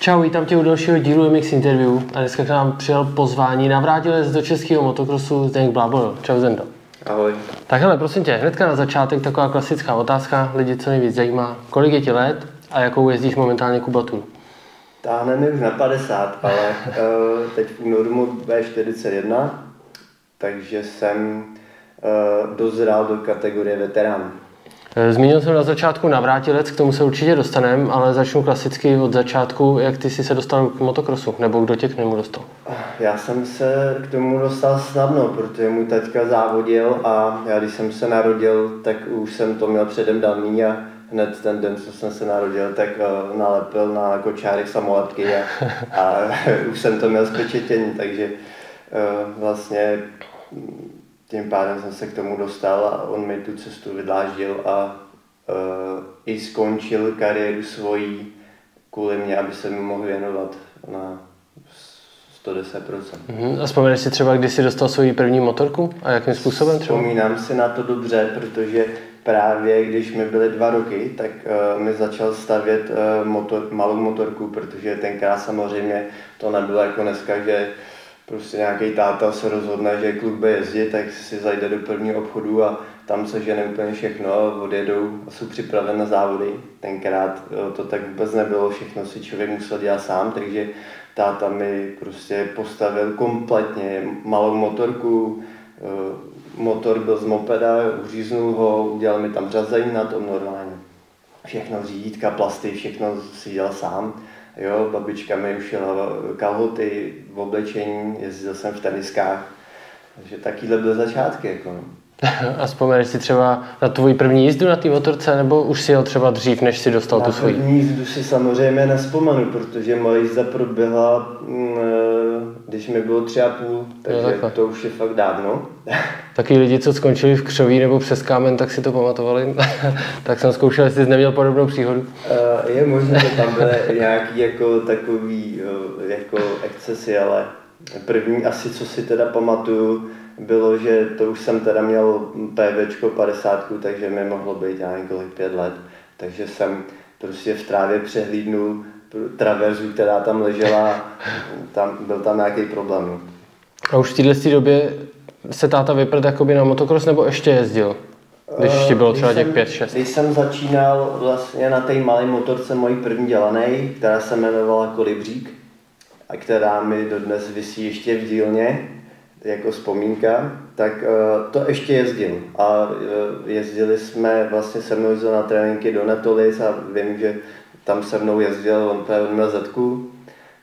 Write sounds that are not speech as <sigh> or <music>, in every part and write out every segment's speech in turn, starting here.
Čau, vítám tě u dalšího dílu MX Interview a dneska k nám přijel pozvání navrátilec do českého motokrosu Zdeněk Blábol. Čau Zendo. Ahoj. Tak hele, prosím tě, hnedka na začátek taková klasická otázka, lidi co nejvíc zajímá. Kolik je ti let a jakou jezdíš momentálně kubaturu? Táhne mi už na 50, ale uh, <laughs> teď v únoru B41, takže jsem uh, dozrál do kategorie veterán. Eh, zmínil jsem na začátku navrátilec, k tomu se určitě dostaneme, ale začnu klasicky od začátku, jak ty jsi se dostal k motokrosu, nebo kdo tě k němu dostal? Já jsem se k tomu dostal snadno, protože můj taťka závodil a já když jsem se narodil, tak už jsem to měl předem daný a hned ten den, co jsem se narodil, tak uh, nalepil na kočárek samolepky a, a <laughs> už jsem to měl zpečetění, takže uh, vlastně tím pádem jsem se k tomu dostal a on mi tu cestu vydláždil a uh, i skončil kariéru svojí kvůli mě, aby se mi mohl věnovat na 110%. Mm-hmm. A vzpomeneš si třeba, kdy jsi dostal svou první motorku a jakým způsobem třeba? Vzpomínám si na to dobře, protože právě když mi byly dva roky, tak uh, mi začal stavět uh, motor, malou motorku, protože tenkrát samozřejmě to nebylo jako dneska, že prostě nějaký táta se rozhodne, že kluk bude jezdit, tak si zajde do prvního obchodu a tam se žene úplně všechno odjedou a jsou připraven na závody. Tenkrát uh, to tak vůbec nebylo, všechno si člověk musel dělat sám, takže táta mi prostě postavil kompletně malou motorku, motor byl z mopeda, uříznul ho, udělal mi tam řazení na tom normálně. Všechno řídítka, plasty, všechno si dělal sám. Jo, babička mi ušila kalhoty, v oblečení, jezdil jsem v teniskách. Takže takýhle byl začátky. Jako. No. A vzpomeneš si třeba na tvoji první jízdu na té motorce, nebo už si jel třeba dřív, než si dostal na tu svoji? První jízdu si samozřejmě nespomenu, protože moje jízda proběhla, mm, když mi bylo tři a půl, takže jo, to už je fakt dávno. <laughs> Taky lidi, co skončili v křoví nebo přes kámen, tak si to pamatovali. <laughs> tak jsem zkoušel, jestli jsi neměl podobnou příhodu. Uh, je možné, že tam byly nějaký jako takový uh, jako excesy, ale první asi, co si teda pamatuju, bylo, že to už jsem teda měl PVčko 50, takže mi mohlo být já kolik pět let, takže jsem prostě v trávě přehlídnul traverzu, která tam ležela, <laughs> tam, byl tam nějaký problém. A už v této době se táta vyprt jakoby na motocross nebo ještě jezdil? Když ti bylo třeba těch 5-6. Když jsem začínal vlastně na té malé motorce mojí první dělané, která se jmenovala Kolibřík a která mi dodnes vysí ještě v dílně, jako vzpomínka, tak uh, to ještě jezdil. A uh, jezdili jsme vlastně se mnou na tréninky do Netolis a vím, že tam se mnou jezdil, on, on měl zetku,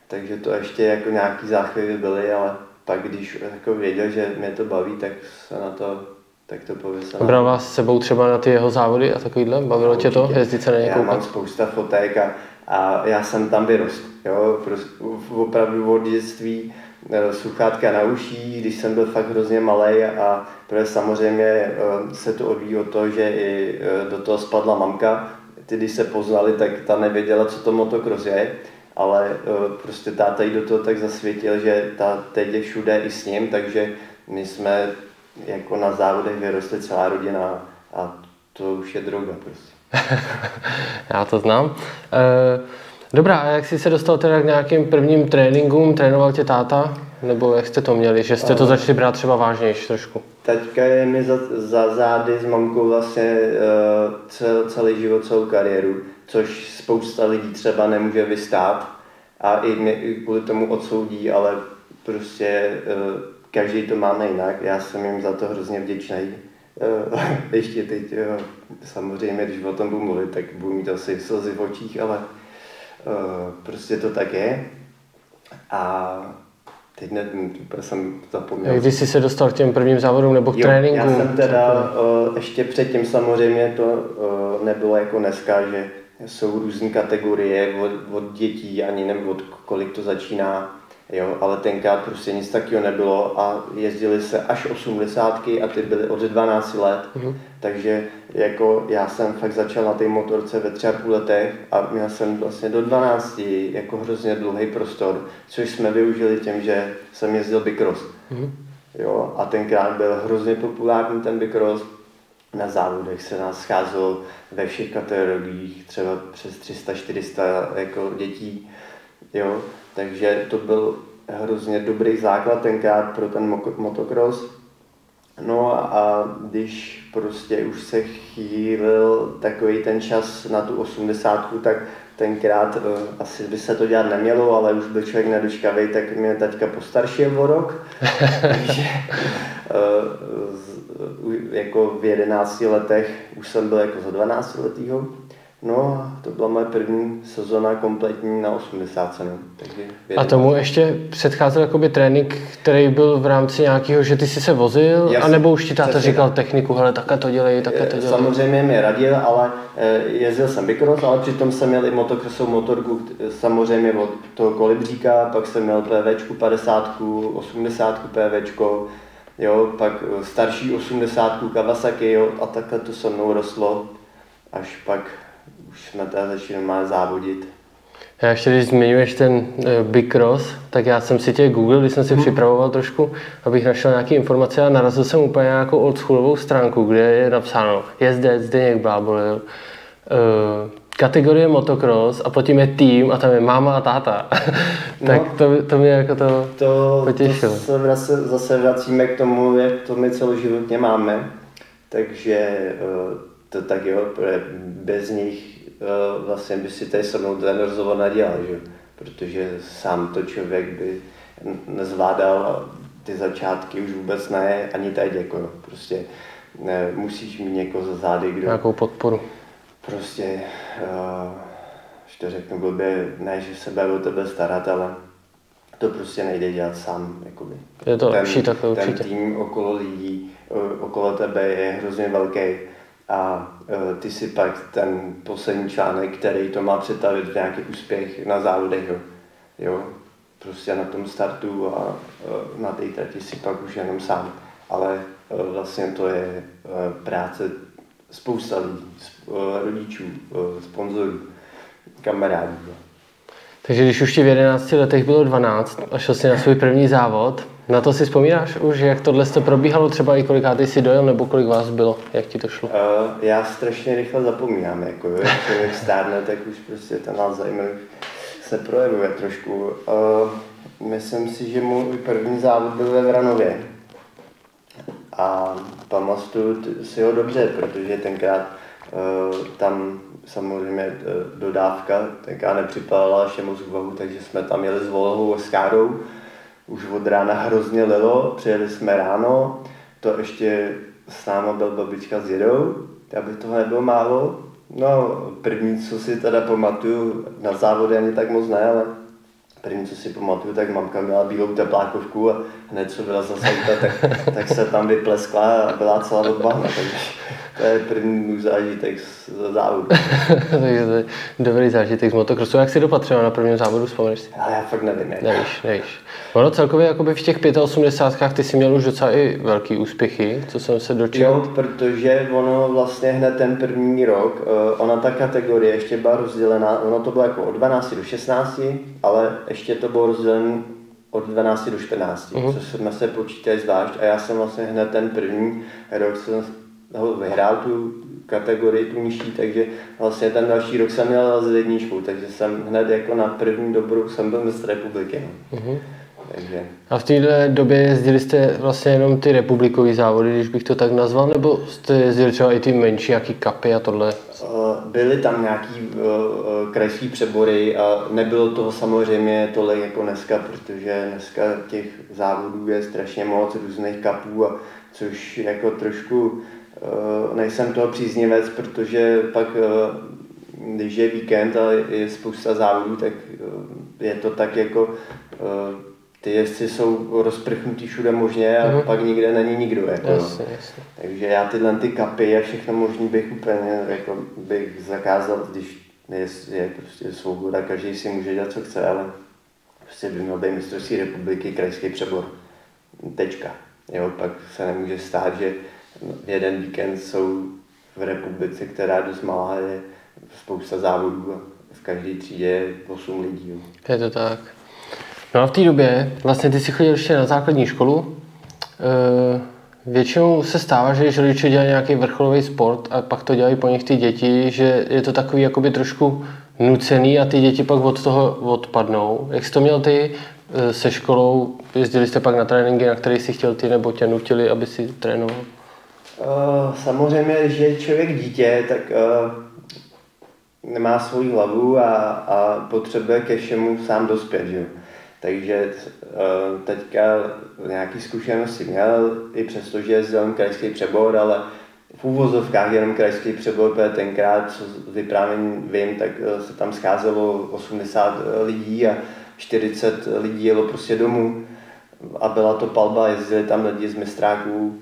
takže to ještě jako nějaký záchvěvy byly, ale pak když jako věděl, že mě to baví, tak se na to tak to pověsal. Bral vás s sebou třeba na ty jeho závody a takovýhle? Bavilo Určitě. tě to jezdit se na někoho? Já mám spousta fotek a, a já jsem tam vyrost. Jo? Prostě, opravdu od dětství sluchátka na uší, když jsem byl fakt hrozně malý a protože samozřejmě eh, se to odvíjí od toho, že i eh, do toho spadla mamka. Ty, když se poznali, tak ta nevěděla, co to motocross je, ale prostě táta jí do toho tak zasvětil, že ta teď je všude i s ním, takže my jsme jako na závodech vyrostli celá rodina a to už je droga prostě. <laughs> Já to znám. E- Dobrá, a jak jsi se dostal teda k nějakým prvním tréninkům? Trénoval tě táta? Nebo jak jste to měli? Že jste to začali brát třeba vážnější trošku? Teďka je mi za, za zády s mamkou vlastně uh, cel, celý život, celou kariéru, což spousta lidí třeba nemůže vystát a i mě i kvůli tomu odsoudí, ale prostě uh, každý to máme jinak. Já jsem jim za to hrozně vděčný. Uh, <laughs> ještě teď, uh, samozřejmě, když o tom budu mluvit, tak budu mít asi slzy v očích, ale Eh, prostě to tak je. A teď úplně jsem zapomněl. Když jsi se dostal k těm prvním závodům nebo k jo, tréninku? Já jsem teda uh, ještě předtím samozřejmě to uh, nebylo jako dneska, že jsou různé kategorie od, od dětí, ani nevím od kolik to začíná Jo, ale tenkrát prostě nic takového nebylo a jezdili se až osmdesátky a ty byly od 12 let. Mm-hmm. Takže jako já jsem fakt začal na té motorce ve tři a půl letech a měl jsem vlastně do 12 jako hrozně dlouhý prostor, což jsme využili tím, že jsem jezdil bikros. Mm-hmm. Jo, a tenkrát byl hrozně populární ten bikros. Na závodech se nás scházelo ve všech kategoriích, třeba přes 300-400 jako dětí Jo, takže to byl hrozně dobrý základ tenkrát pro ten motocross. No a když prostě už se chýlil takový ten čas na tu osmdesátku, tak tenkrát uh, asi by se to dělat nemělo, ale už byl člověk nedočkavý, tak mě taťka postaršil o rok. <laughs> Takže uh, jako v 11 letech už jsem byl jako za 12 letýho. No, to byla moje první sezona kompletní na 80 no. Takže a tomu ještě předcházel jakoby trénink, který byl v rámci nějakého, že ty jsi se vozil, Jasně, anebo už ti táta říkal techniku, hele, také to dělej, také to dělej. Samozřejmě mi radil, ale eh, jezdil jsem bikros, ale přitom jsem měl i motokrosovou motorku, samozřejmě od toho kolibříka, pak jsem měl PVčku 50, 80 PVčko, jo, pak eh, starší 80 Kawasaki, jo, a takhle to se mnou rostlo, až pak už jsme teda začali má závodit. Já ještě, když zmiňuješ ten uh, Big Cross, tak já jsem si tě Google, když jsem si mm. připravoval trošku, abych našel nějaké informace a narazil jsem úplně nějakou oldschoolovou stránku, kde je napsáno jezdec Zdeněk Blábolil, uh, kategorie motocross a potom je tým a tam je máma a táta. <laughs> tak no, to, to mě jako to, to potěšilo. To se zase vracíme k tomu, jak to my celoživotně máme. Takže uh, to tak jo, bez nich vlastně by si tady se mnou trenér znovu nedělal, že? protože sám to člověk by nezvládal ty začátky už vůbec ne, ani teď jako prostě ne, musíš mít někoho za zády, kdo... Nějakou podporu. Prostě, uh, to řeknu blbě, ne, že se bude o tebe starat, ale to prostě nejde dělat sám. Jakoby. Je to ten, lepší takhle určitě. Ten tým okolo lidí, okolo tebe je hrozně velký a uh, ty si pak ten poslední článek, který to má přetavit v nějaký úspěch na závodech, jo. Prostě na tom startu a uh, na té trati si pak už jenom sám. Ale uh, vlastně to je práce spousta lidí, rodičů, sponzorů, kamarádů. Takže když už ti v 11 letech bylo 12 a šel jsi na svůj první závod, na to si vzpomínáš už, jak tohle to probíhalo, třeba i kolikátý si dojel, nebo kolik vás bylo, jak ti to šlo? Uh, já strašně rychle zapomínám, jako jak člověk stárne, tak už prostě ten Alzheimer se projevuje trošku. Uh, myslím si, že můj první závod byl ve Vranově. A pamatuju si ho dobře, protože tenkrát uh, tam samozřejmě dodávka tenkrát nepřipadala moc úvahu, takže jsme tam jeli s Volhou a s Károu už od rána hrozně lilo, přijeli jsme ráno, to ještě s náma byl babička s dědou, aby toho nebylo málo. No, první, co si teda pamatuju, na závody ani tak moc ne, ale první, co si pamatuju, tak mamka měla bílou teplákovku a hned co byla zase tak, tak se tam vypleskla a byla celá odbahna, takže to je první můj zážitek z závodu. <laughs> Takže to je dobrý zážitek z motocrossu. Jak jsi dopatřil na prvním závodu, vzpomeneš si? Ale já fakt nevím. Jak. Nevíš, nevíš. Ono celkově jakoby v těch 85 ty jsi měl už docela i velký úspěchy, co jsem se dočil. Jo, protože ono vlastně hned ten první rok, eh, ona ta kategorie ještě byla rozdělená, ono to bylo jako od 12 do 16, ale ještě to bylo rozdělené od 12 do 14, uh-huh. což jsme se počítali zvlášť a já jsem vlastně hned ten první rok jsem vyhrál tu kategorii, tu nižší, takže vlastně ten další rok jsem měl s jedničkou, takže jsem hned jako na první dobrou jsem byl mistr republiky. No. Uh-huh. Takže... A v téhle době jezdili jste vlastně jenom ty republikové závody, když bych to tak nazval, nebo jste jezdili třeba i ty menší, jaký kapy a tohle? Eh, byly tam nějaký uh, krajský přebory a nebylo toho samozřejmě tohle jako dneska, protože dneska těch závodů je strašně moc různých kapů, a což jako trošku nejsem toho příznivec, protože pak uh, když je víkend a je spousta závodů, tak je to tak jako ty jezdci jsou rozprchnutí všude možně a mm-hmm. pak nikde není nikdo. Jako, jasně, jasně. Takže já tyhle ty kapy a všechno možný bych úplně jako, bych zakázal, když je, je prostě svoboda, každý si může dělat, co chce, ale prostě by měl být mistrovství republiky krajský přebor. Tečka. Jo, pak se nemůže stát, že jeden víkend jsou v republice, která dost malá, je spousta závodů a v každé třídě je 8 lidí. Je to tak. No a v té době, vlastně ty si chodil ještě na základní školu, e, většinou se stává, že když rodiče dělají nějaký vrcholový sport a pak to dělají po nich ty děti, že je to takový jakoby trošku nucený a ty děti pak od toho odpadnou. Jak jsi to měl ty eh, se školou? Jezdili jste pak na tréninky, na které si chtěl ty, nebo tě nutili, aby si trénoval? Uh, samozřejmě, když je člověk dítě, tak uh, nemá svoji hlavu a, a potřebuje ke všemu sám dospět. Že? Takže uh, teďka nějaký zkušenosti měl, i přesto, že jezdil krajský přebor, ale v úvozovkách jenom krajský přebor, protože tenkrát, co vyprávění vím, tak se tam scházelo 80 lidí a 40 lidí jelo prostě domů a byla to palba, jezdili tam lidi z mistráků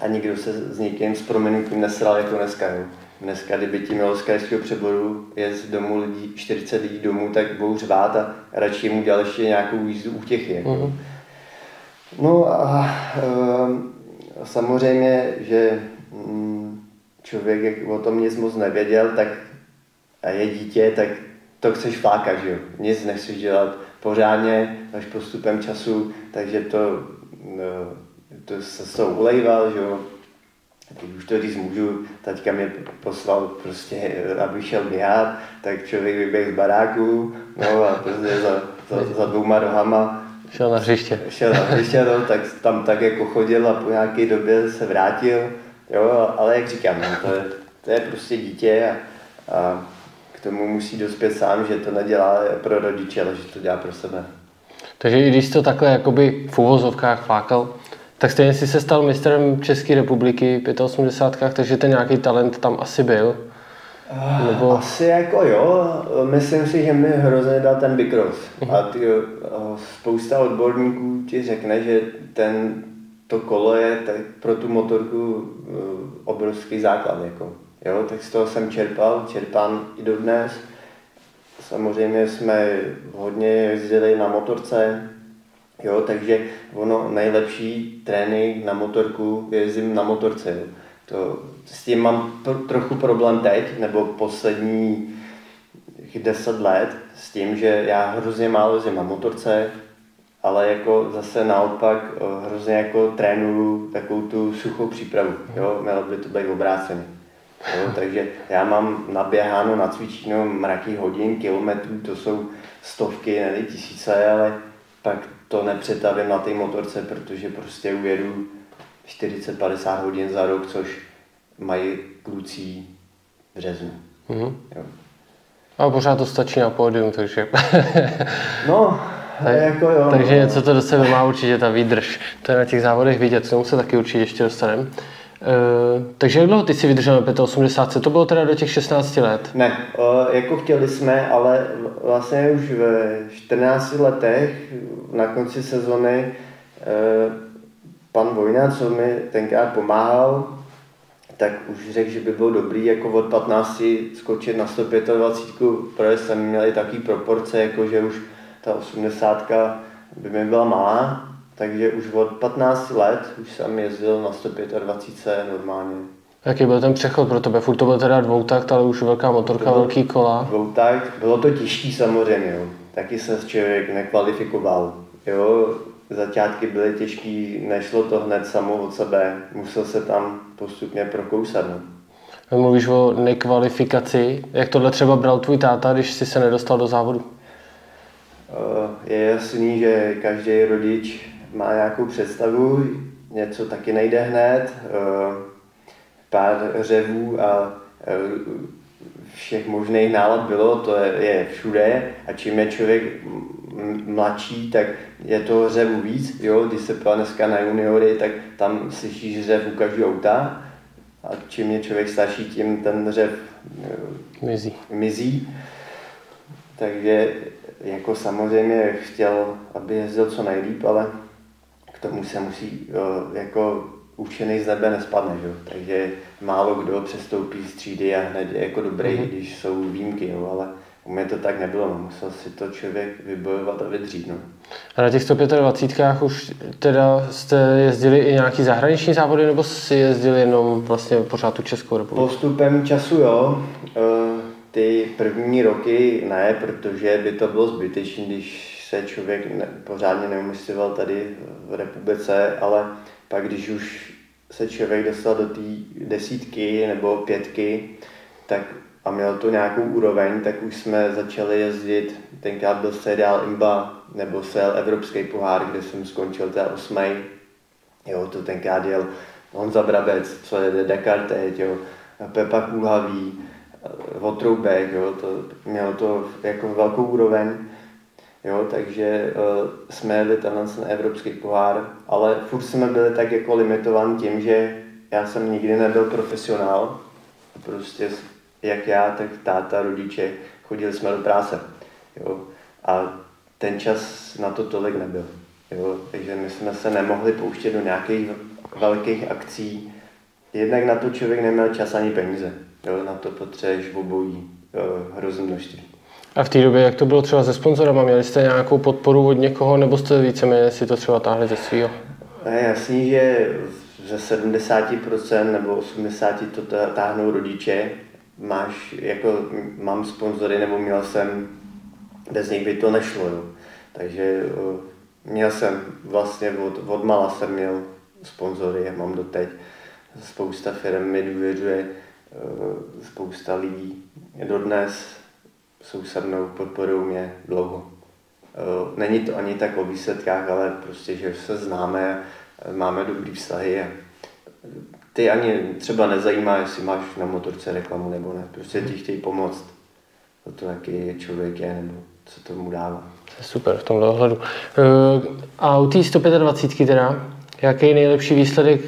a nikdo se s nikým s proměnutím nesral jako dneska. Jo. Dneska, kdyby ti mělo z krajského přeboru je z domu lidí, 40 lidí domů, tak budou řvát a radši mu dělal ještě nějakou jízdu útěchy. Jako. Mm-hmm. No a e, samozřejmě, že mm, člověk jak o tom nic moc nevěděl, tak a je dítě, tak to chceš flákat, že jo. Nic nechceš dělat pořádně až postupem času, takže to, no, to se toho ulejval, že jo. Teď už to říct můžu, taťka mě poslal prostě, aby šel běhat, tak člověk vyběh z baráku, no a prostě za, za, za dvouma rohama Šel na hřiště. Šel na hřiště, no, tak tam tak jako chodil a po nějaké době se vrátil, jo, ale jak říkám, no, to, je, to je prostě dítě a, a k tomu musí dospět sám, že to nedělá pro rodiče, ale že to dělá pro sebe. Takže i když to takhle jakoby v uvozovkách flákal, tak stejně si se stal mistrem České republiky v 85, takže ten nějaký talent tam asi byl. Nebo... Asi jako jo, myslím si, že mi hrozně dal ten bikros. Uh-huh. A ty, spousta odborníků ti řekne, že ten, to kolo je tak pro tu motorku e, obrovský základ. Jako. Jo, tak z toho jsem čerpal, čerpám i dodnes. Samozřejmě jsme hodně jezdili na motorce, jo, takže ono nejlepší trénink na motorku jezdím na motorce. Jo. To, s tím mám to, trochu problém teď, nebo poslední deset let, s tím, že já hrozně málo jezdím na motorce, ale jako zase naopak eh, hrozně jako trénuju takovou tu suchou přípravu. Jo? Mělo by to být obráceně. Jo, takže já mám naběháno, nacvičeno mraky hodin, kilometrů, to jsou stovky, ne tisíce, ale pak to nepřetavím na té motorce, protože prostě ujedu 40-50 hodin za rok, což mají kluci v březnu. Mm-hmm. Jo. A pořád to stačí na pódium, takže... <laughs> no, <laughs> tak, jako jo. Takže no. něco to do sebe má určitě ta výdrž. To je na těch závodech vidět, k tomu se taky určitě ještě dostaneme. Uh, takže jak dlouho ty si vydržel na 85? To bylo teda do těch 16 let? Ne, uh, jako chtěli jsme, ale vlastně už ve 14 letech, na konci sezony, uh, pan Vojna, co mi tenkrát pomáhal, tak už řekl, že by bylo dobrý jako od 15 skočit na 125, protože jsme měli takový proporce, jako že už ta 80 by mi byla malá, takže už od 15 let už jsem jezdil na 125 normálně. Jaký byl ten přechod pro tebe? Furt to byl teda dvoutakt, ale už velká motorka, velký kola. Dvoutakt, bylo to těžký samozřejmě, jo. taky se člověk nekvalifikoval. Jo. Začátky byly těžký, nešlo to hned samo od sebe, musel se tam postupně prokousat. No. Mluvíš o nekvalifikaci. Jak tohle třeba bral tvůj táta, když jsi se nedostal do závodu? Eh, je jasný, že každý rodič má nějakou představu, něco taky nejde hned, eh, pár řevů a eh, všech možných nálad bylo, to je, je všude a čím je člověk mladší, tak je to řevu víc, jo, když se pojel dneska na juniory, tak tam slyšíš řev u každého auta a čím je člověk starší, tím ten řev eh, mizí. mizí. Takže jako samozřejmě chtěl, aby jezdil co nejlíp, ale k tomu se musí jako učený z nebe nespadne, že? takže málo kdo přestoupí z třídy a hned je jako dobrý, mm-hmm. když jsou výjimky, jo? ale u mě to tak nebylo, no. musel si to člověk vybojovat a vydřít. No. A na těch 125 už teda jste jezdili i nějaký zahraniční závody, nebo si jezdili jenom vlastně pořád tu Českou republiku? Postupem času jo. E, ty první roky ne, protože by to bylo zbytečné, když se člověk ne, pořádně neumysťoval tady v republice, ale pak když už se člověk dostal do té desítky nebo pětky, tak a mělo to nějakou úroveň, tak už jsme začali jezdit, tenkrát byl seriál Imba, nebo se jel Evropský pohár, kde jsem skončil teda osmý. Jo, to tenkrát jel Honza Brabec, co je Dakar teď, jo, Pepa Kulhavý, Votroubek, jo, to mělo to jako velkou úroveň. Jo, takže uh, jsme jeli tenhle ten evropský pohár, ale furt jsme byli tak jako limitovan tím, že já jsem nikdy nebyl profesionál. Prostě jak já, tak táta, rodiče, chodili jsme do práce. Jo. A ten čas na to tolik nebyl. Jo. Takže my jsme se nemohli pouštět do nějakých velkých akcí. Jednak na to člověk neměl čas ani peníze. Jo. Na to potřebuješ obojí hrozně množství. A v té době, jak to bylo třeba se sponzorama, měli jste nějakou podporu od někoho, nebo jste víceméně si to třeba táhli ze svého? Je jasný, že ze 70% nebo 80% to táhnou rodiče. Máš, jako mám sponzory, nebo měl jsem, bez nich by to nešlo. Jo. Takže měl jsem vlastně od, od mala jsem měl sponzory, mám doteď. Spousta firm mi důvěřuje, spousta lidí. Dodnes jsou se mnou, podporují mě dlouho. Není to ani tak o výsledkách, ale prostě, že se známe, máme dobrý vztahy a ty ani třeba nezajímá, jestli máš na motorce reklamu nebo ne. Prostě ti chtějí pomoct. O to, jaký člověk je nebo co tomu dává. To je super v tomhle ohledu. A u té 125 teda, jaký nejlepší výsledek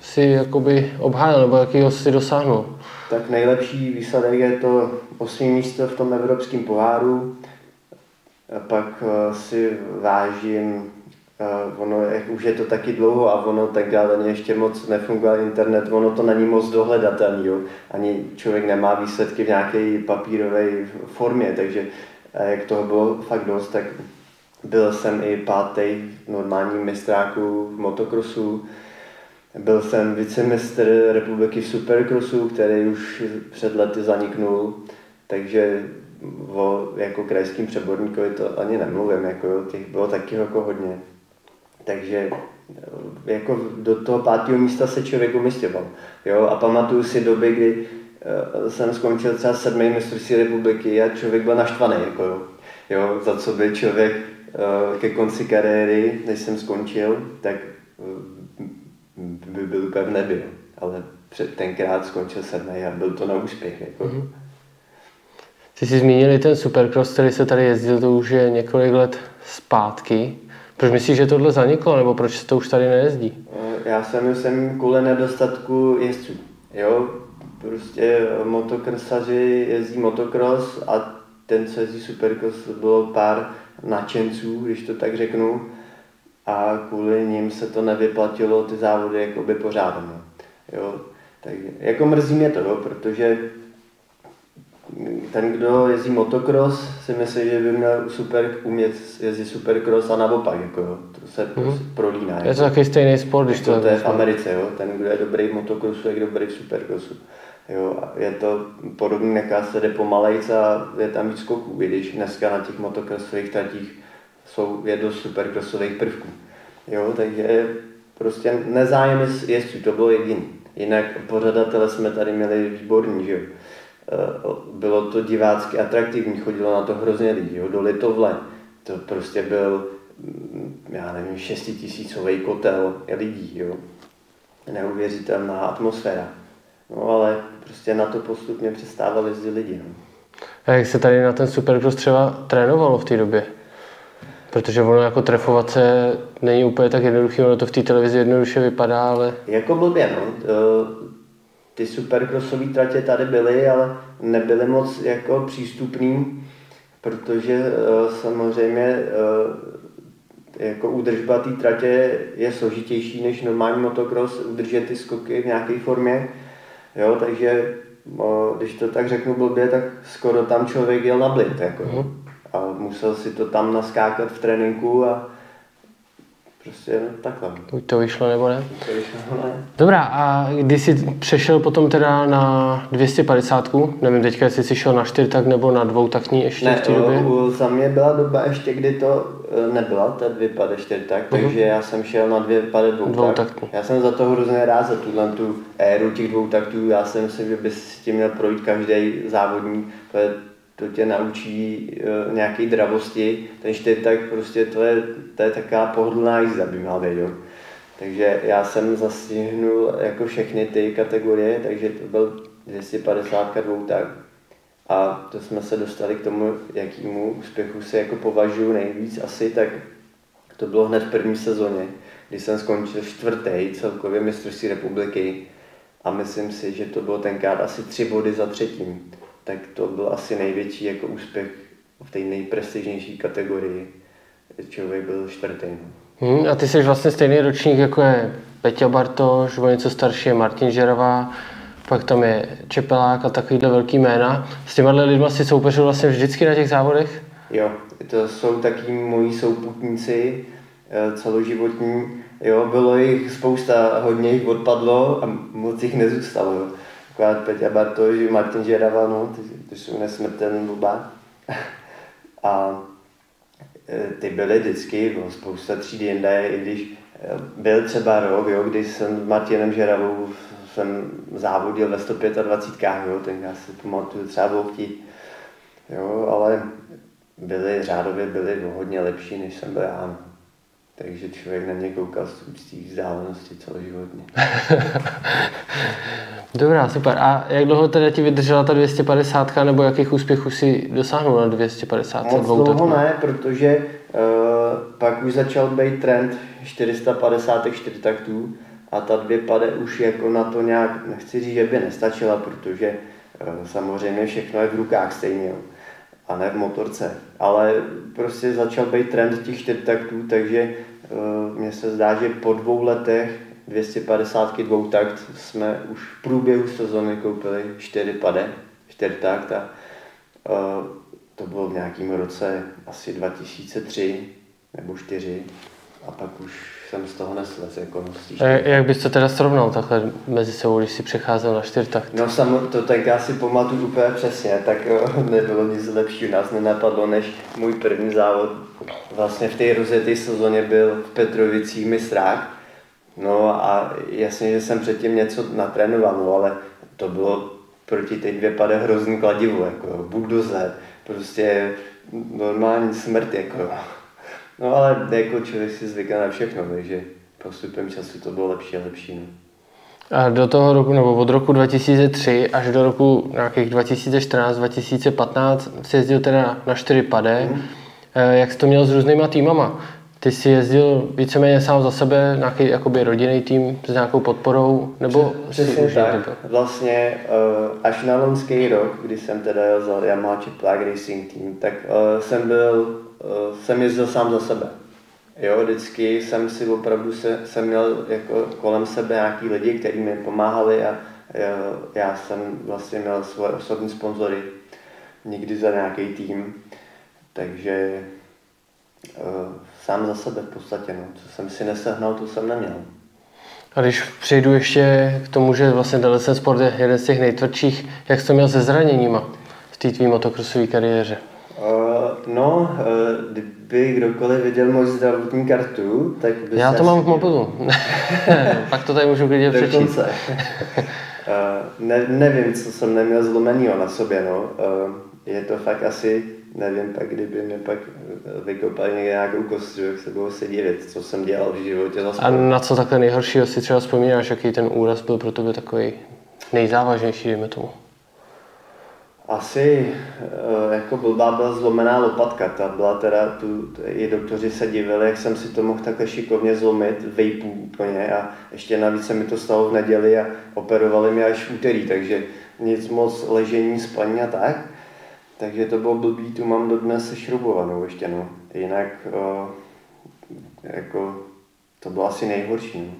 si jakoby obhájil nebo jakýho si dosáhnul? Tak nejlepší výsledek je to osmý místo v tom evropském poháru. A pak si vážím Uh, ono, jak už je to taky dlouho a ono tenkrát ani ještě moc nefungoval internet, ono to není moc dohledatelný, jo. ani člověk nemá výsledky v nějaké papírové formě, takže uh, jak toho bylo fakt dost, tak byl jsem i pátý v normálním mistráku v motokrosu, byl jsem vicemistr republiky v supercrossu, který už před lety zaniknul, takže o jako krajským přeborníkovi to ani nemluvím, jako těch bylo taky jako hodně. Takže eh, jako do toho pátého místa se člověk umistěval. Jo? A pamatuju si doby, kdy uh, jsem skončil třeba sedmý mistrovství republiky a člověk byl naštvaný, jako jo. jo za co by člověk uh, ke konci kariéry, než jsem skončil, tak by byl úplně v nebi. Ale před, tenkrát skončil sedmý a byl to na úspěch. Jako. Mm-hmm. Ty jsi zmínili ten supercross, který se tady jezdil, to už je několik let zpátky. Proč myslíš, že tohle zaniklo, nebo proč se to už tady nejezdí? Eh, já si myslím kvůli nedostatku jezdců. Jo, prostě motokrsaři jezdí motocross a ten, co jezdí supercross, bylo pár nadšenců, když to tak řeknu, a kvůli ním se to nevyplatilo ty závody jakoby pořádat. Jo, tak jako mrzí mě to, jo, protože ten, kdo jezdí motocross, si myslí, že by měl super umět jezdit supercross a naopak, jako to se mm. prolíná. Je to jako. takový stejný sport, když to, to je v Americe, jo? ten, kdo je dobrý v motocrossu, je dobrý v supercrossu. Jo, je to podobný, jaká se jde pomalejc a je tam víc skoků, když dneska na těch motocrossových tratích jsou, je dost supercrossových prvků. Jo, takže prostě nezájem jezdců, to bylo jediný. Jinak pořadatele jsme tady měli výborní, že jo Eh, bylo to divácky atraktivní, chodilo na to hrozně lidí, jo, do Litovle. To prostě byl, mm, já nevím, šestitisícový kotel lidí, jo. Neuvěřitelná atmosféra. No ale prostě na to postupně přestávali jezdit lidi. No. A jak se tady na ten Supercross třeba trénovalo v té době? Protože ono jako trefovat se není úplně tak jednoduché, ono to v té televizi jednoduše vypadá, ale... Jako blbě, no ty supercrossové tratě tady byly, ale nebyly moc jako přístupný, protože uh, samozřejmě uh, jako údržba té tratě je složitější než normální motocross, udržet ty skoky v nějaké formě. Jo, takže když to tak řeknu blbě, tak skoro tam člověk jel na blid. Jako. Mm. A musel si to tam naskákat v tréninku a Prostě takhle. Buď to vyšlo nebo ne. to vyšlo, ne. Dobrá, a když jsi přešel potom teda na 250, nevím teďka, jestli jsi šel na čtyřtak nebo na dvoutakní ještě ne, v té době? za mě byla doba ještě, kdy to eh, nebyla ta dvě pade čtyřtak, uh-huh. takže já jsem šel na dvě pade dvou, Dvou tak. taktů. Já jsem za to hrozně rád, za tuhle tu éru těch dvou taktů. Já si myslím, že by si tím měl projít každý závodník, to tě naučí uh, nějaké dravosti. Ten čtyřtak prostě to je, to je taková pohodlná jízda, by měla být. Takže já jsem zastihnul jako všechny ty kategorie, takže to byl 250 dvou tak. A to jsme se dostali k tomu, jakýmu úspěchu se jako považuji nejvíc asi, tak to bylo hned v první sezóně, kdy jsem skončil čtvrtý celkově mistrovství republiky a myslím si, že to bylo tenkrát asi tři body za třetím. Tak to byl asi největší jako úspěch v té nejprestižnější kategorii. Člověk byl čtvrtý. Hmm, a ty jsi vlastně stejný ročník, jako je Peťa Bartoš, o něco starší je Martin Žerová, pak tam je Čepelák a takovýhle velký jména. S těma lidma si soupeřil vlastně vždycky na těch závodech? Jo, to jsou taky moji souputníci eh, celoživotní. Jo, bylo jich spousta, hodně jich odpadlo a moc jich nezůstalo. Akorát Peťa Bartoš, Martin Žerava, no, ty, ty jsou nesmrtelný oba. <laughs> a eh, ty byly vždycky, bylo spousta tříd jinde, i když eh, byl třeba rok, jo, kdy jsem s Martinem Žeravou jsem závodil ve 125, jo, ten já si pamatuju třeba chtít, jo, ale byli, řádově byli hodně lepší, než jsem byl já. Takže člověk na ně koukal z té vzdálenosti celoživotně. <laughs> Dobrá, super. A jak dlouho teda ti vydržela ta 250, nebo jakých úspěchů si dosáhnul na 250? Moc dlouho ne, protože uh, pak už začal být trend 454 taktů a ta dvě pade už jako na to nějak, nechci říct, že by nestačila, protože uh, samozřejmě všechno je v rukách stejně. Jo a ne v motorce. Ale prostě začal být trend těch čtyřtaktů, takže uh, mně se zdá, že po dvou letech 250 dvou takt jsme už v průběhu sezóny koupili čtyři pade, čtyřtakt a uh, to bylo v nějakém roce asi 2003 nebo 4 a pak už jsem z toho neslez. Jako a jak bys to teda srovnal takhle mezi sebou, když si přecházel na čtyřtakt? No sam, to tak já si pamatuju úplně přesně, tak <laughs> nebylo nic lepšího, nás nenapadlo, než můj první závod. Vlastně v té rozjeté sezóně byl v Petrovicích mistrák. No a jasně, že jsem předtím něco natrénoval, no, ale to bylo proti té dvě pade hrozný kladivo, jako bulldozer, prostě normální smrt, jako No ale jako člověk si zvyká na všechno, takže postupem času to bylo lepší a lepší. No. A do toho roku, nebo od roku 2003 až do roku nějakých 2014-2015 jsi jezdil teda na 4 pade. Mm. Jak jsi to měl s různýma týmama? Ty jsi jezdil víceméně sám za sebe, nějaký jakoby rodinný tým s nějakou podporou, nebo Přesně tak. Vlastně eh, až na lonský rok, kdy jsem teda jel za Yamaha Plug Racing Team, tak eh, jsem byl jsem jezdil sám za sebe. Jo, vždycky jsem si opravdu se, jsem měl jako kolem sebe nějaký lidi, kteří mi pomáhali a já, já jsem vlastně měl svoje osobní sponzory, nikdy za nějaký tým, takže uh, sám za sebe v podstatě, no. co jsem si nesehnal, to jsem neměl. A když přejdu ještě k tomu, že vlastně ten sport je jeden z těch nejtvrdších, jak jsi to měl se zraněníma v té tvý motokrosové kariéře? No, uh, kdyby kdokoliv viděl moji zdravotní kartu, tak by Já to mám v mobilu. <laughs> Pak to tady můžu klidně přečíst. uh, <laughs> ne, nevím, co jsem neměl zlomenýho na sobě, no. Uh, je to fakt asi, nevím, pak kdyby mě pak vykopali někde nějakou kost, jak se budou se divit, co jsem dělal v životě za A na co takhle nejhoršího si třeba vzpomínáš, jaký ten úraz byl pro tebe takový nejzávažnější, dejme tomu? Asi eh, jako blbá byla zlomená lopatka, ta byla teda, tu, i doktoři se divili, jak jsem si to mohl takhle šikovně zlomit, vejpů úplně a ještě navíc se mi to stalo v neděli a operovali mě až v úterý, takže nic moc ležení, spaní a tak. Takže to bylo blbý, tu mám dodnes sešrubovanou ještě, no. Jinak, uh, jako, to bylo asi nejhorší, no.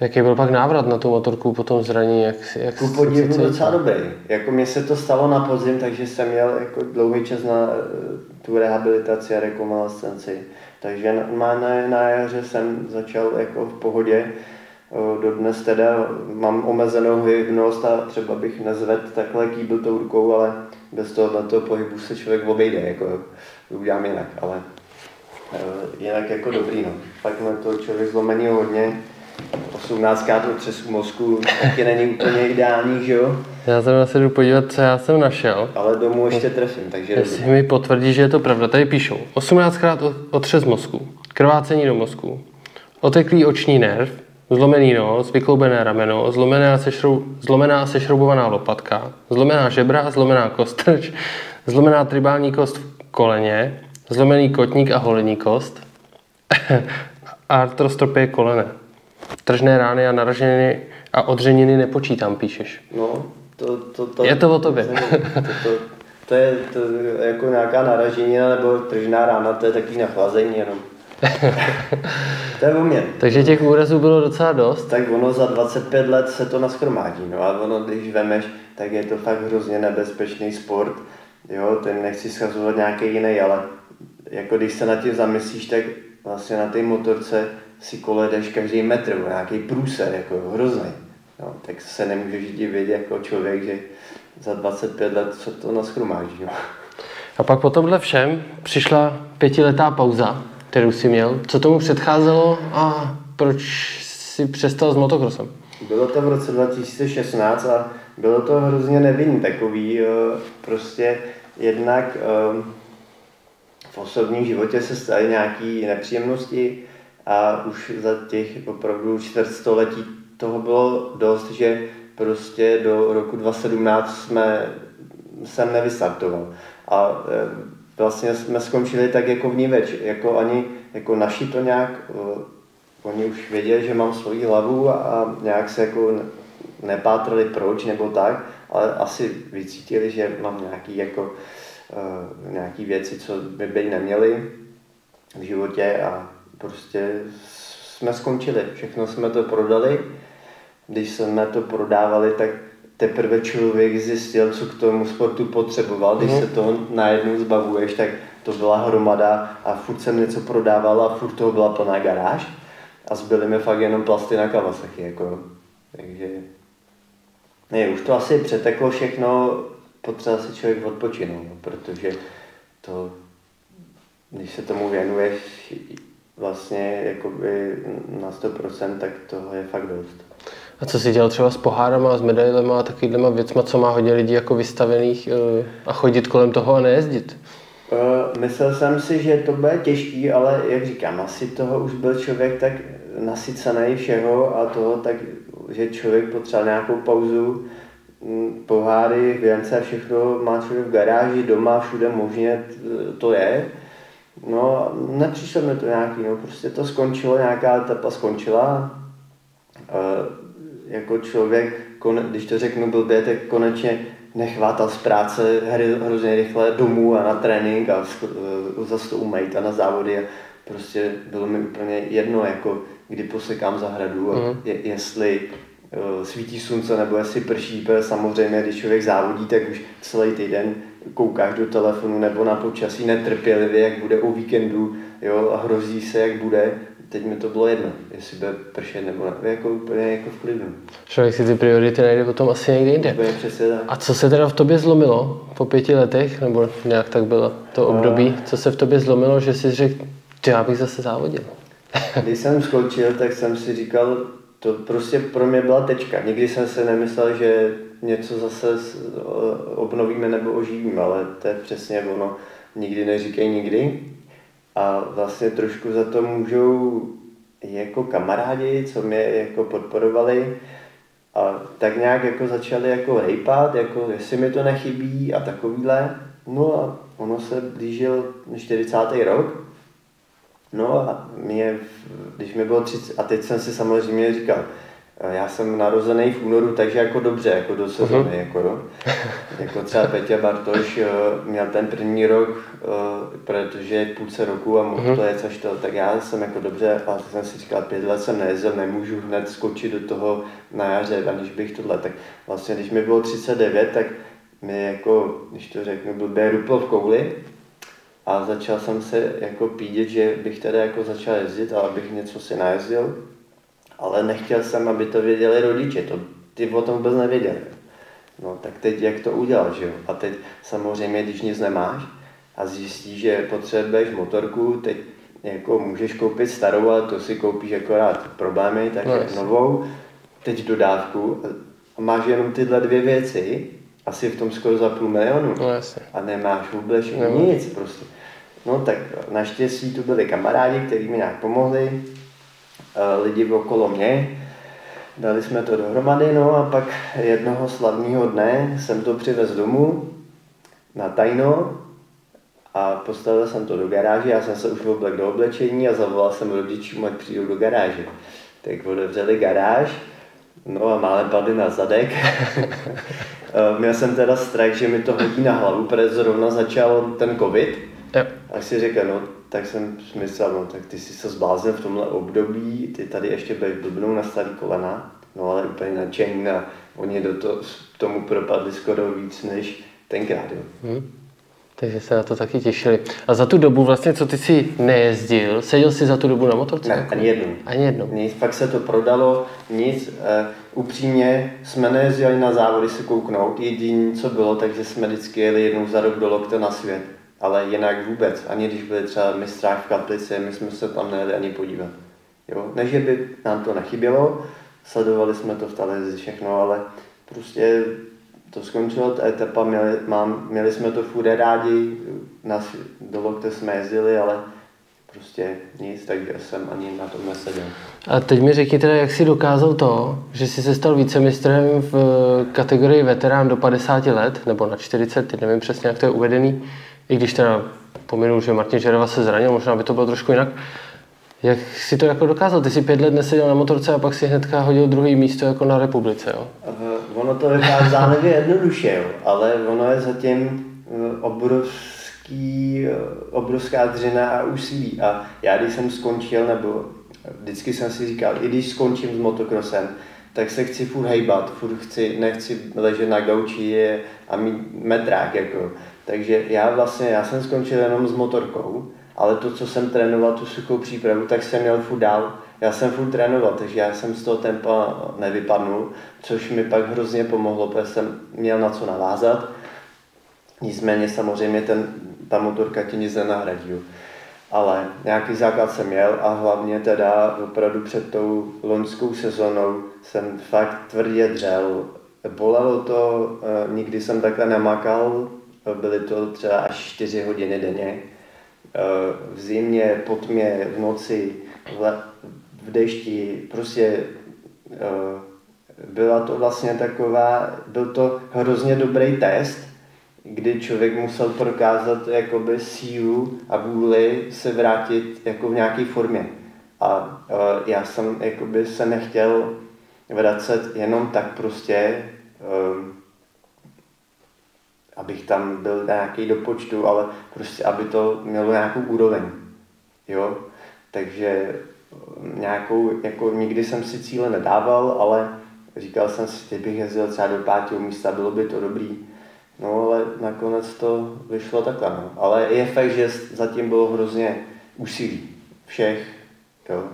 Jaký byl pak návrat na tu motorku po tom zranění? Jak, jak Ku podivu docela dobrý. Jako mně se to stalo na podzim, takže jsem měl jako dlouhý čas na eh, tu rehabilitaci a rekonvalescenci. Takže na, na, na jaře jsem začal jako v pohodě. Dodnes teda mám omezenou hybnost a třeba bych nezvedl takhle kýbl tou rukou, ale bez toho na toho pohybu se člověk obejde, jako udělám jinak, ale jinak jako dobrý, no. Fakt na to člověk zlomený hodně. 18krát otřesu mozku taky není úplně ideální, že jo? Já jsem se jdu podívat, co já jsem našel. Ale domů ještě trefím, takže Jestli dobrý. mi potvrdí, že je to pravda. Tady píšou 18krát otřes mozku, krvácení do mozku, oteklý oční nerv, zlomený nos, vykloubené rameno, zlomená, sešrou, zlomená sešroubovaná lopatka, zlomená žebra, zlomená kostrč, zlomená tribální kost v koleně, zlomený kotník a holený kost, <laughs> artrostropie kolene, tržné rány a naraženiny a odřeniny nepočítám, píšeš. No, to, to, to, Je to o tobě. To, to, to je to, jako nějaká naraženina nebo tržná rána, to je takový nachlazení jenom. <laughs> to je o mě. Takže těch úrazů bylo docela dost. Tak ono za 25 let se to naschromáždí, no a ono, když vemeš, tak je to fakt hrozně nebezpečný sport, jo, ten nechci schazovat nějaký jiný, ale jako když se nad tím zamyslíš, tak vlastně na té motorce si kole jdeš každý metr, o nějaký průser, jako hrozný. No, tak se nemůžeš divit jako člověk, že za 25 let se to naschromáždí. No. A pak po tomhle všem přišla pětiletá pauza, kterou si měl. Co tomu předcházelo a proč si přestal s motokrosem? Bylo to v roce 2016 a bylo to hrozně nevinný takový, eh, prostě jednak eh, v osobním životě se staly nějaké nepříjemnosti a už za těch opravdu čtvrtstoletí toho bylo dost, že prostě do roku 2017 jsme, jsem nevystartoval. A eh, vlastně jsme skončili tak jako v ní več, jako ani jako naši to nějak, eh, oni už věděli, že mám svoji hlavu a nějak se jako nepátrali proč nebo tak, ale asi vycítili, že mám nějaký jako uh, nějaký věci, co by být neměly v životě a prostě jsme skončili. Všechno jsme to prodali. Když jsme to prodávali, tak teprve člověk zjistil, co k tomu sportu potřeboval. Když se toho najednou zbavuješ, tak to byla hromada a furt jsem něco prodával a furt toho byla plná garáž a zbyly mi fakt jenom plasty na Kawasaki, jako, takže ne, už to asi přeteklo všechno, potřeba si člověk odpočinout, no, protože to, když se tomu věnuješ vlastně jakoby na 100%, tak toho je fakt dost. A co jsi dělal třeba s pohárama, s medailema a takovýhlema věcma, co má hodně lidí jako vystavených eh, a chodit kolem toho a nejezdit? Uh, myslel jsem si, že to bude těžký, ale jak říkám, asi toho už byl člověk tak nasycený všeho a toho tak, že člověk potřeboval nějakou pauzu, poháry, věnce, všechno má člověk v garáži, doma, všude možně to je. No, nepřišlo mi to nějaký, no, prostě to skončilo, nějaká etapa skončila. Uh, jako člověk, když to řeknu blbě, tak konečně nechvátal z práce hry hrozně rychle domů a na trénink a zase to umejt a na závody a prostě bylo mi úplně jedno, jako kdy posekám zahradu a mm. je, jestli svítí slunce nebo jestli prší, protože samozřejmě, když člověk závodí, tak už celý týden koukáš do telefonu nebo na počasí netrpělivě, jak bude o víkendu jo, a hrozí se, jak bude teď mi to bylo jedno, jestli bude pršet nebo ne, jako úplně jako v klidu. Člověk si ty priority najde potom asi někde jinde. A co se teda v tobě zlomilo po pěti letech, nebo nějak tak bylo to období, co se v tobě zlomilo, že jsi řekl, že já bych zase závodil? Když jsem skončil, tak jsem si říkal, to prostě pro mě byla tečka. Nikdy jsem si nemyslel, že něco zase obnovíme nebo oživíme, ale to je přesně ono. Nikdy neříkej nikdy. A vlastně trošku za to můžou jako kamarádi, co mě jako podporovali. A tak nějak jako začali jako hejpat, jako jestli mi to nechybí a takovýhle. No a ono se blížil 40. rok. No a mě, když mi bylo 30, a teď jsem si samozřejmě říkal, já jsem narozený v únoru, takže jako dobře, jako do sezóny, uh-huh. jako, no. <laughs> jako třeba Petě Bartoš uh, měl ten první rok, uh, protože je půlce roku a mohl uh-huh. to jet až to, tak já jsem jako dobře, a jsem si říkal, pět let jsem nejezdil, nemůžu hned skočit do toho na jaře, aniž bych tohle, tak vlastně když mi bylo 39, tak mi jako, když to řeknu, blbě rupl v kouli, a začal jsem se jako pídět, že bych teda jako začal jezdit a abych něco si najezdil ale nechtěl jsem, aby to věděli rodiče, to ty o tom vůbec nevěděli. No tak teď jak to udělat, že jo? A teď samozřejmě, když nic nemáš a zjistíš, že potřebuješ motorku, teď jako můžeš koupit starou, ale to si koupíš akorát problémy, tak No, no, novou, teď dodávku a máš jenom tyhle dvě věci, asi v tom skoro za půl milionu No jasně. a nemáš vůbec nic prostě. No tak naštěstí tu byli kamarádi, kteří mi nějak pomohli, eh, lidi okolo mě, dali jsme to dohromady, no a pak jednoho slavného dne jsem to přivez domů na tajno a postavil jsem to do garáže, já jsem se už oblek do oblečení a zavolal jsem rodičům, ať přijdou do garáže. Tak otevřeli garáž, no a málem padli na zadek. <laughs> Eh, Měl jsem teda strach, že mi to hodí na hlavu, protože zrovna začal ten covid. Jo. A si říkal, no, tak jsem myslel, no, tak ty jsi se zbláznil v tomhle období, ty tady ještě budeš blbnou na starý kolena, no ale úplně nadšení a oni do to, tomu propadli skoro víc než tenkrát, jo. Hm. Takže se na to taky těšili. A za tu dobu vlastně, co ty si nejezdil, seděl jsi za tu dobu na motorce? Ne, ani jednou. Ani jednou. Nic, pak se to prodalo, nic. Uh, upřímně jsme nejezdili na závody si kouknout, jediné, co bylo, takže jsme vždycky jeli jednou za rok do Lokte na svět. Ale jinak vůbec, ani když byli třeba mistrák v Kaplici, my jsme se tam nejeli ani podívat. Jo? Ne, že by nám to nechybělo, sledovali jsme to v televizi všechno, ale prostě to skončilo, ta etapa, měli, mám, měli jsme to furt rádi, na, sv- do Lokte jsme jezdili, ale prostě nic, takže jsem ani na tom neseděl. A teď mi řekni teda, jak jsi dokázal to, že jsi se stal vícemistrem v eh, kategorii veterán do 50 let, nebo na 40, teď nevím přesně, jak to je uvedený, i když teda pominu, že Martin Žereva se zranil, možná by to bylo trošku jinak. Jak jsi to jako dokázal? Ty jsi pět let neseděl na motorce a pak si hnedka hodil druhý místo jako na republice, jo? Eh, Ono to vypadá zdánlivě jednoduše, jo, ale ono je zatím eh, obrovský, eh, obrovská dřina a úsilí. A já když jsem skončil, nebo vždycky jsem si říkal, i když skončím s motokrosem, tak se chci furt hejbat, furt chci, nechci ležet na gauči a mít metrák, jako. Takže já vlastně, já jsem skončil jenom s motorkou, ale to, co jsem trénoval, tu suchou přípravu, tak jsem měl furt dál. Já jsem furt trénoval, takže já jsem z toho tempa nevypadnul, což mi pak hrozně pomohlo, protože jsem měl na co navázat. Nicméně samozřejmě ten, ta motorka ti nic nenahradí. Ale nějaký základ jsem měl a hlavně teda opravdu před tou loňskou sezonou jsem fakt tvrdě dřel. Bolelo to, eh, nikdy jsem takhle nemakal, byly to třeba až 4 hodiny denně. Eh, V zimě, po tmě, v noci, v, dešti, prostě eh, byla to vlastně taková, byl to hrozně dobrý test, kdy člověk musel prokázat jakoby sílu a vůli se vrátit jako v nějaké formě. A uh, já jsem jakoby se nechtěl vracet jenom tak prostě, abych tam byl nějaký do počtu, ale prostě aby to mělo nějakou úroveň. Jo? Takže um, nějakou, jako nikdy jsem si cíle nedával, ale říkal jsem si, kdybych jezdil třeba do pátého místa, bylo by to dobrý. No ale nakonec to vyšlo takhle. No. Ale je fakt, že zatím bylo hrozně úsilí všech. Jo.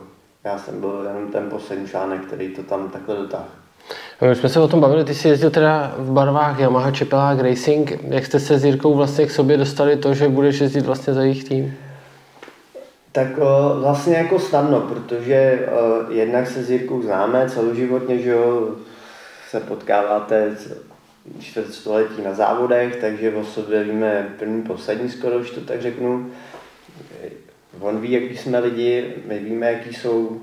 Já jsem byl jenom ten poslední článek, který to tam takhle dotáhl. My už jsme se o tom bavili, ty jsi jezdil teda v barvách Yamaha Čepelák Racing. Jak jste se s Jirkou vlastně k sobě dostali to, že budeš jezdit vlastně za jejich tým? Tak vlastně jako snadno, protože jednak se s Jirkou známe celoživotně, že jo, se potkáváte čtvrtstoletí na závodech, takže o sobě víme první, poslední skoro, když to tak řeknu. On ví, jaký jsme lidi, my víme, jaký jsou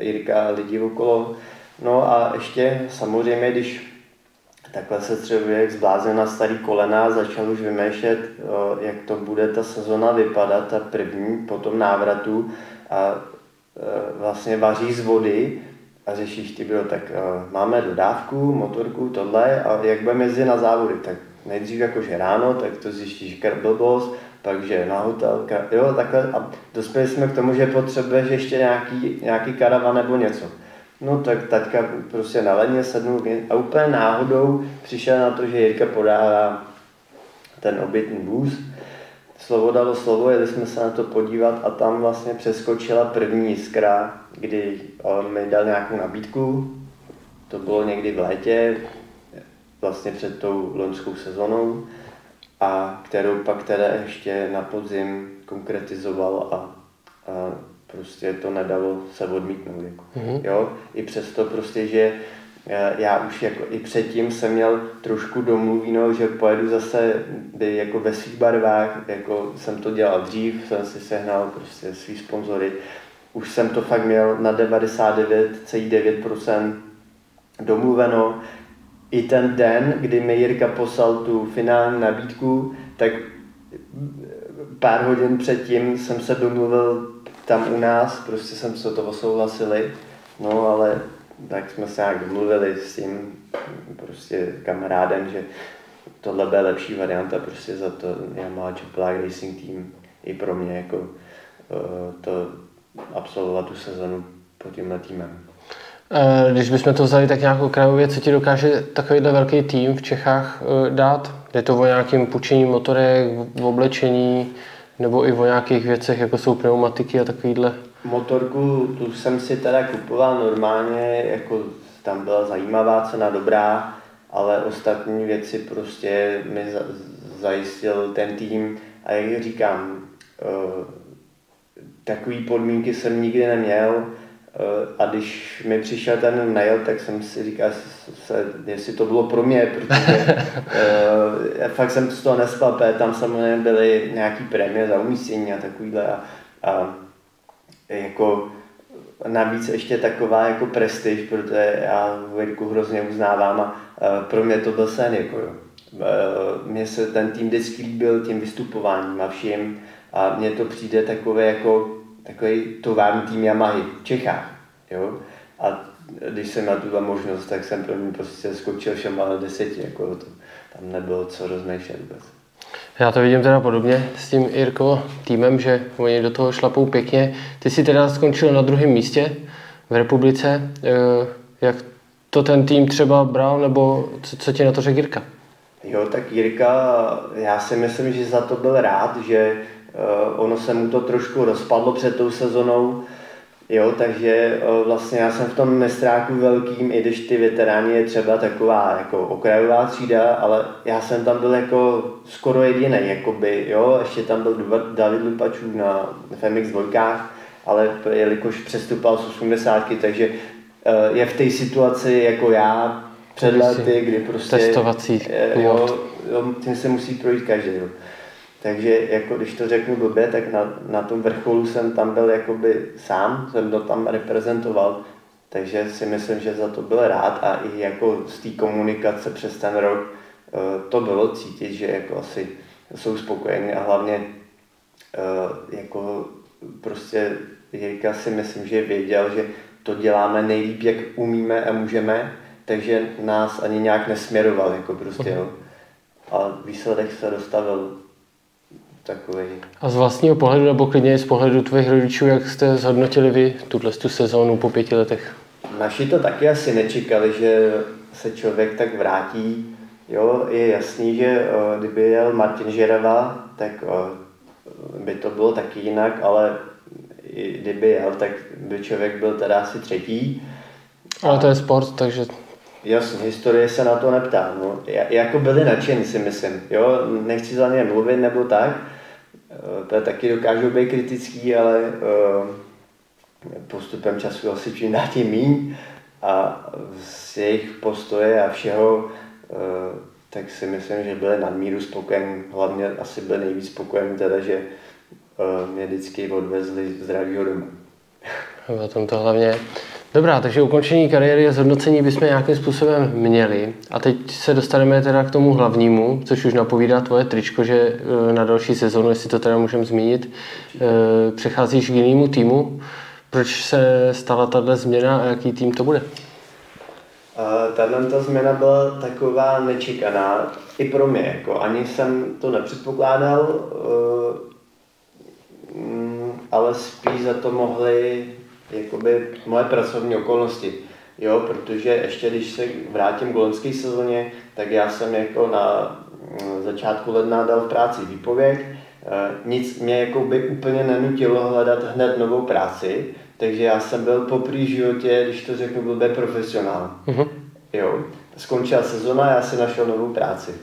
Jirka lidi okolo. No a ještě samozřejmě, když takhle se člověk zbláznil na starý kolena a začal už vymýšlet, jak to bude ta sezona vypadat, ta první po tom návratu a e, vlastně vaří z vody a řešíš ty bylo, tak e, máme dodávku, motorku, tohle a jak budeme jezdit na závody, tak nejdřív jakože ráno, tak to zjistíš blbost, pak že na hotel, jo, takhle a dospěli jsme k tomu, že potřebuješ ještě nějaký, nějaký karavan nebo něco. No tak taťka prostě na ledně sednul a úplně náhodou přišel na to, že Jirka podává ten obytný vůz. Slovo dalo slovo, jeli jsme se na to podívat a tam vlastně přeskočila první jiskra, kdy mi dal nějakou nabídku. To bylo někdy v létě, vlastně před tou loňskou sezonou, a kterou pak teda ještě na podzim konkretizoval a a prostě to nedalo se odmítnout. Jako. Mm-hmm. Jo? I přesto prostě, že eh, já už jako i předtím jsem měl trošku domluvíno, že pojedu zase by jako ve svých barvách, jako jsem to dělal dřív, jsem si sehnal prostě svý sponzory. Už jsem to fakt měl na 99,9% domluveno. I ten den, kdy mi Jirka poslal tu finální nabídku, tak pár hodin předtím jsem se domluvil tam u nás, prostě jsem se to osouhlasili, no ale tak jsme se nějak domluvili s tím prostě kamarádem, že tohle bude lepší varianta prostě za to Yamaha Čepelák Racing Team i pro mě jako uh, to absolvovat tu sezonu pod tímhle týmem. Eh, když bychom to vzali tak nějakou krajově, co ti dokáže takovýhle velký tým v Čechách eh, dát? Je to o nějakým půjčení motorek, v oblečení, nebo i o nějakých věcech, jako jsou pneumatiky a takovýhle? Motorku, tu jsem si teda kupoval normálně, jako tam byla zajímavá cena, dobrá, ale ostatní věci prostě mi zajistil ten tým a jak říkám, eh, takový podmínky jsem nikdy neměl, Eh, a když mi přišel ten mail, tak jsem si říkal, se, jestli to bylo pro mě, protože uh, fakt jsem z toho nespal, tam samozřejmě byly nějaký prémie za umístění a takovýhle. A, a jako navíc ještě taková jako prestiž, protože já Jirku hrozně uznávám a uh, pro mě to byl sen. Jako. Uh, mně se ten tým vždycky líbil tím vystupováním a vším a mně to přijde takové jako takový tovární tým Yamahy v Čechách. Jo? A když jsem měl tuhle možnost, tak jsem pro mě prostě skočil všem ale deseti, jako to, tam nebylo co rozmýšlet vůbec. Já to vidím teda podobně s tím Irko týmem, že oni do toho šlapou pěkně. Ty jsi teda skončil na druhém místě v republice. Eh, jak to ten tým třeba bral, nebo co, co ti na to řekl Jirka? Jo, tak Jirka, já si myslím, že za to byl rád, že uh, ono se mu to trošku rozpadlo před tou sezonou, Jo, takže uh, vlastně já jsem v tom mistráku velkým, i když ty veteráni je třeba taková jako okrajová třída, ale já jsem tam byl jako skoro jediný, jakoby, jo, ještě tam byl David Lupačů na FMX dvojkách, ale jelikož přestupal z 80, takže uh, je v té situaci jako já před lety, kdy prostě... Testovací uh, jo, jo, tím se musí projít každý. Jo. Takže jako když to řeknu blbě, tak na, na tom vrcholu jsem tam byl jakoby sám, jsem to tam reprezentoval, takže si myslím, že za to byl rád a i jako z té komunikace přes ten rok eh, to bylo cítit, že jako asi jsou spokojení a hlavně eh, jako prostě Jirka si myslím, že věděl, že to děláme nejlíp, jak umíme a můžeme, takže nás ani nějak nesměroval, jako prostě, jo. A výsledek se dostavil takový. A z vlastního pohledu, nebo klidně z pohledu tvých rodičů, jak jste zhodnotili vy tuhle tu sezónu po pěti letech? Naši to taky asi nečekali, že se člověk tak vrátí. Jo, je jasný, že eh, kdyby jel Martin Žerava, tak eh, by to bylo taky jinak, ale kdyby jel, tak by člověk byl teda asi třetí. Ale to je sport, takže... Jasně, historie se na to neptá. No. Jako byli nadšení, si myslím. Jo? Nechci za ně mluvit nebo tak, Eh, to taky dokážou být kritický, ale eh, postupem času asi čím dál tím míň a z jejich postoje a všeho eh, tak si myslím, že byli nadmíru spokojení. Hlavně asi byli nejvíc spokojení teda, že mě vždycky odvezli zdravýho domů. O tom to hlavně Dobrá, takže ukončení kariéry a zhodnocení bychom nějakým způsobem měli. A teď se dostaneme teda k tomu hlavnímu, což už napovídá tvoje tričko, že e, na další sezónu, jestli to teda můžeme zmínit, e, přecházíš k jinému týmu. Proč se stala tato změna a jaký tým to bude? Tahle ta změna byla taková nečekaná i pro mě. Jako ani jsem to nepředpokládal, mm, ale spíš za to mohli jakoby moje pracovní okolnosti. Jo, protože ještě když se vrátím k loňské sezóně, tak já jsem jako na mm, začátku ledna dal v práci výpověď, e, nic mě jako by úplně nenutilo hledat hned novou práci, takže já jsem byl po prý životě, když to řeknu, byl profesionál. Uh-huh. Jo, skončila sezona, já si našel novou práci.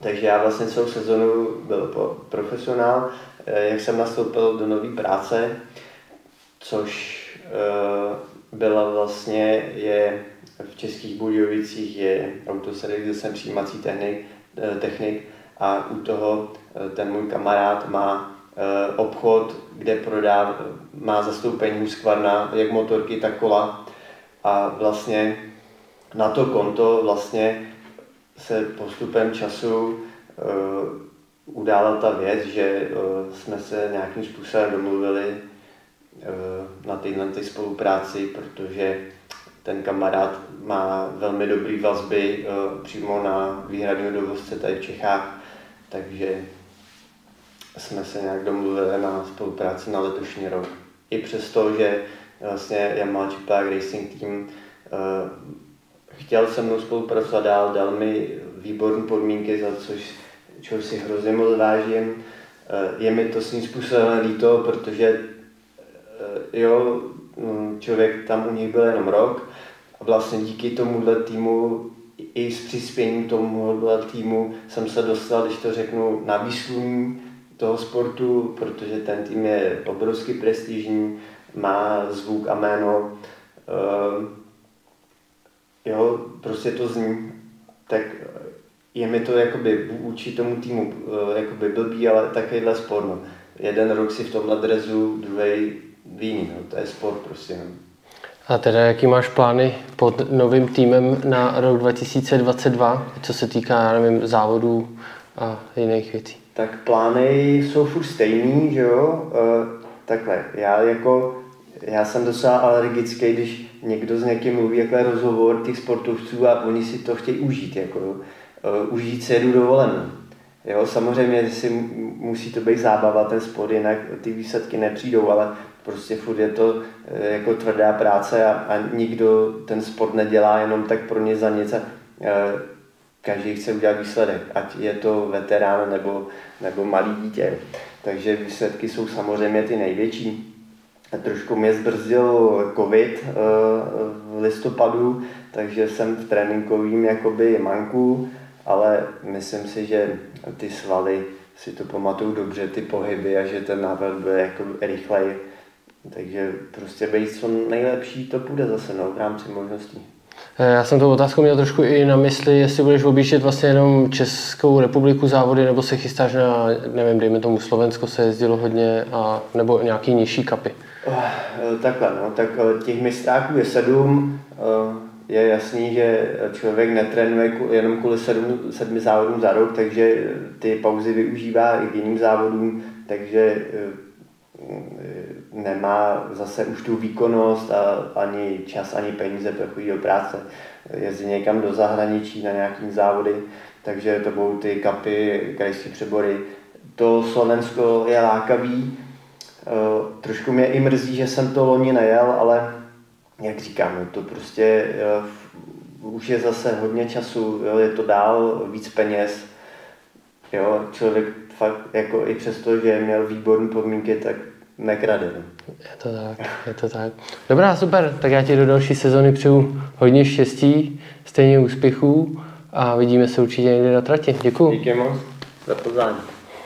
Takže já vlastně celou sezonu byl profesionál, e, jak jsem nastoupil do nové práce, což byla vlastně, je v Českých Budějovicích je autoservis, přijímací technik, technik a u toho ten můj kamarád má obchod, kde prodá, má zastoupení Husqvarna, jak motorky, tak kola. A vlastně na to konto vlastně se postupem času udála ta věc, že jsme se nějakým způsobem domluvili na téhle spolupráci, protože ten kamarád má velmi dobrý vazby uh, přímo na výhradního dovozce tady v Čechách, takže jsme se nějak domluvili na spolupráci na letošní rok. I přesto, že vlastně Yamaha Chipak Racing Team chtěl se mnou spolupracovat dál, dal mi výborné podmínky, za což, čeho si hrozně moc vážím. Eh, je mi to svým způsobem líto, protože eh, jo, mm, člověk tam u nich byl jenom rok a vlastně díky tomuhle týmu i s přispěním tomuhle týmu jsem se dostal, když to řeknu, na výsluní toho sportu, protože ten tým je obrovsky prestižní, má zvuk a jméno. Eh, jo, prostě to zní, tak je mi to jakoby vůči tomu týmu eh, jakoby blbý, ale takovýhle sport. No. Jeden rok si v tomhle drezu, druhý jiný, no. to je sport prostě. No. A teda jaký máš plány pod novým týmem na rok 2022, co se týká, já nevím, závodů a jiných věcí? Tak plány jsou furt stejný, že jo? E, takhle, já jako já jsem docela alergický, když někdo s někým mluví jako rozhovor těch sportovců a oni si to chtějí užít, jako uh, užít si jedu dovolenou. Jo, samozřejmě si musí to být zábava, ten sport, jinak ty výsledky nepřijdou, ale prostě furt je to uh, jako tvrdá práce a, a nikdo ten sport nedělá jenom tak pro ně za něco. Uh, každý chce udělat výsledek, ať je to veterán nebo, nebo malý dítě. Takže výsledky jsou samozřejmě ty největší Trošku mě zbrzdil covid eh, v listopadu, takže jsem v tréninkovým jakoby manku, ale myslím si, že ty svaly si to pamatuju dobře, ty pohyby a že ten návrat bude jako rychlej. Takže prostě být co nejlepší to bude zase no, v rámci možností. Eh, já jsem tu otázku měl trošku i na mysli, jestli budeš objíždět vlastně jenom Českou republiku závody, nebo se chystáš na, nevím, dejme tomu Slovensko se jezdilo hodně, a, nebo nějaký nižší kapy. Eh, takhle, no, tak eh, těch mistráků je sedm. Je jasný, že člověk netrénuje jenom kvůli sedm, sedmi závodům za rok, takže ty pauzy využívá i k jiným závodům, takže nemá zase už tu výkonnost a ani čas, ani peníze pro chodí do práce. Jezdí někam do zahraničí na nějaký závody, takže to budou ty kapy, krajské přebory. To Slovensko je lákavý, Eh, trošku mě i mrzí, že jsem to loni nejel, ale jak říkám, to prostě uh, už je zase hodně času, je to dál, víc peněz. Jo, člověk fakt jako i přesto, že měl výborné podmínky, tak nekrade. No. Je to tak, je to tak. Dobrá, super, tak já ti do další sezony přeju hodně štěstí, stejně úspěchů a vidíme se určitě někdy na trati. Děkuji. Díky moc za pozvání.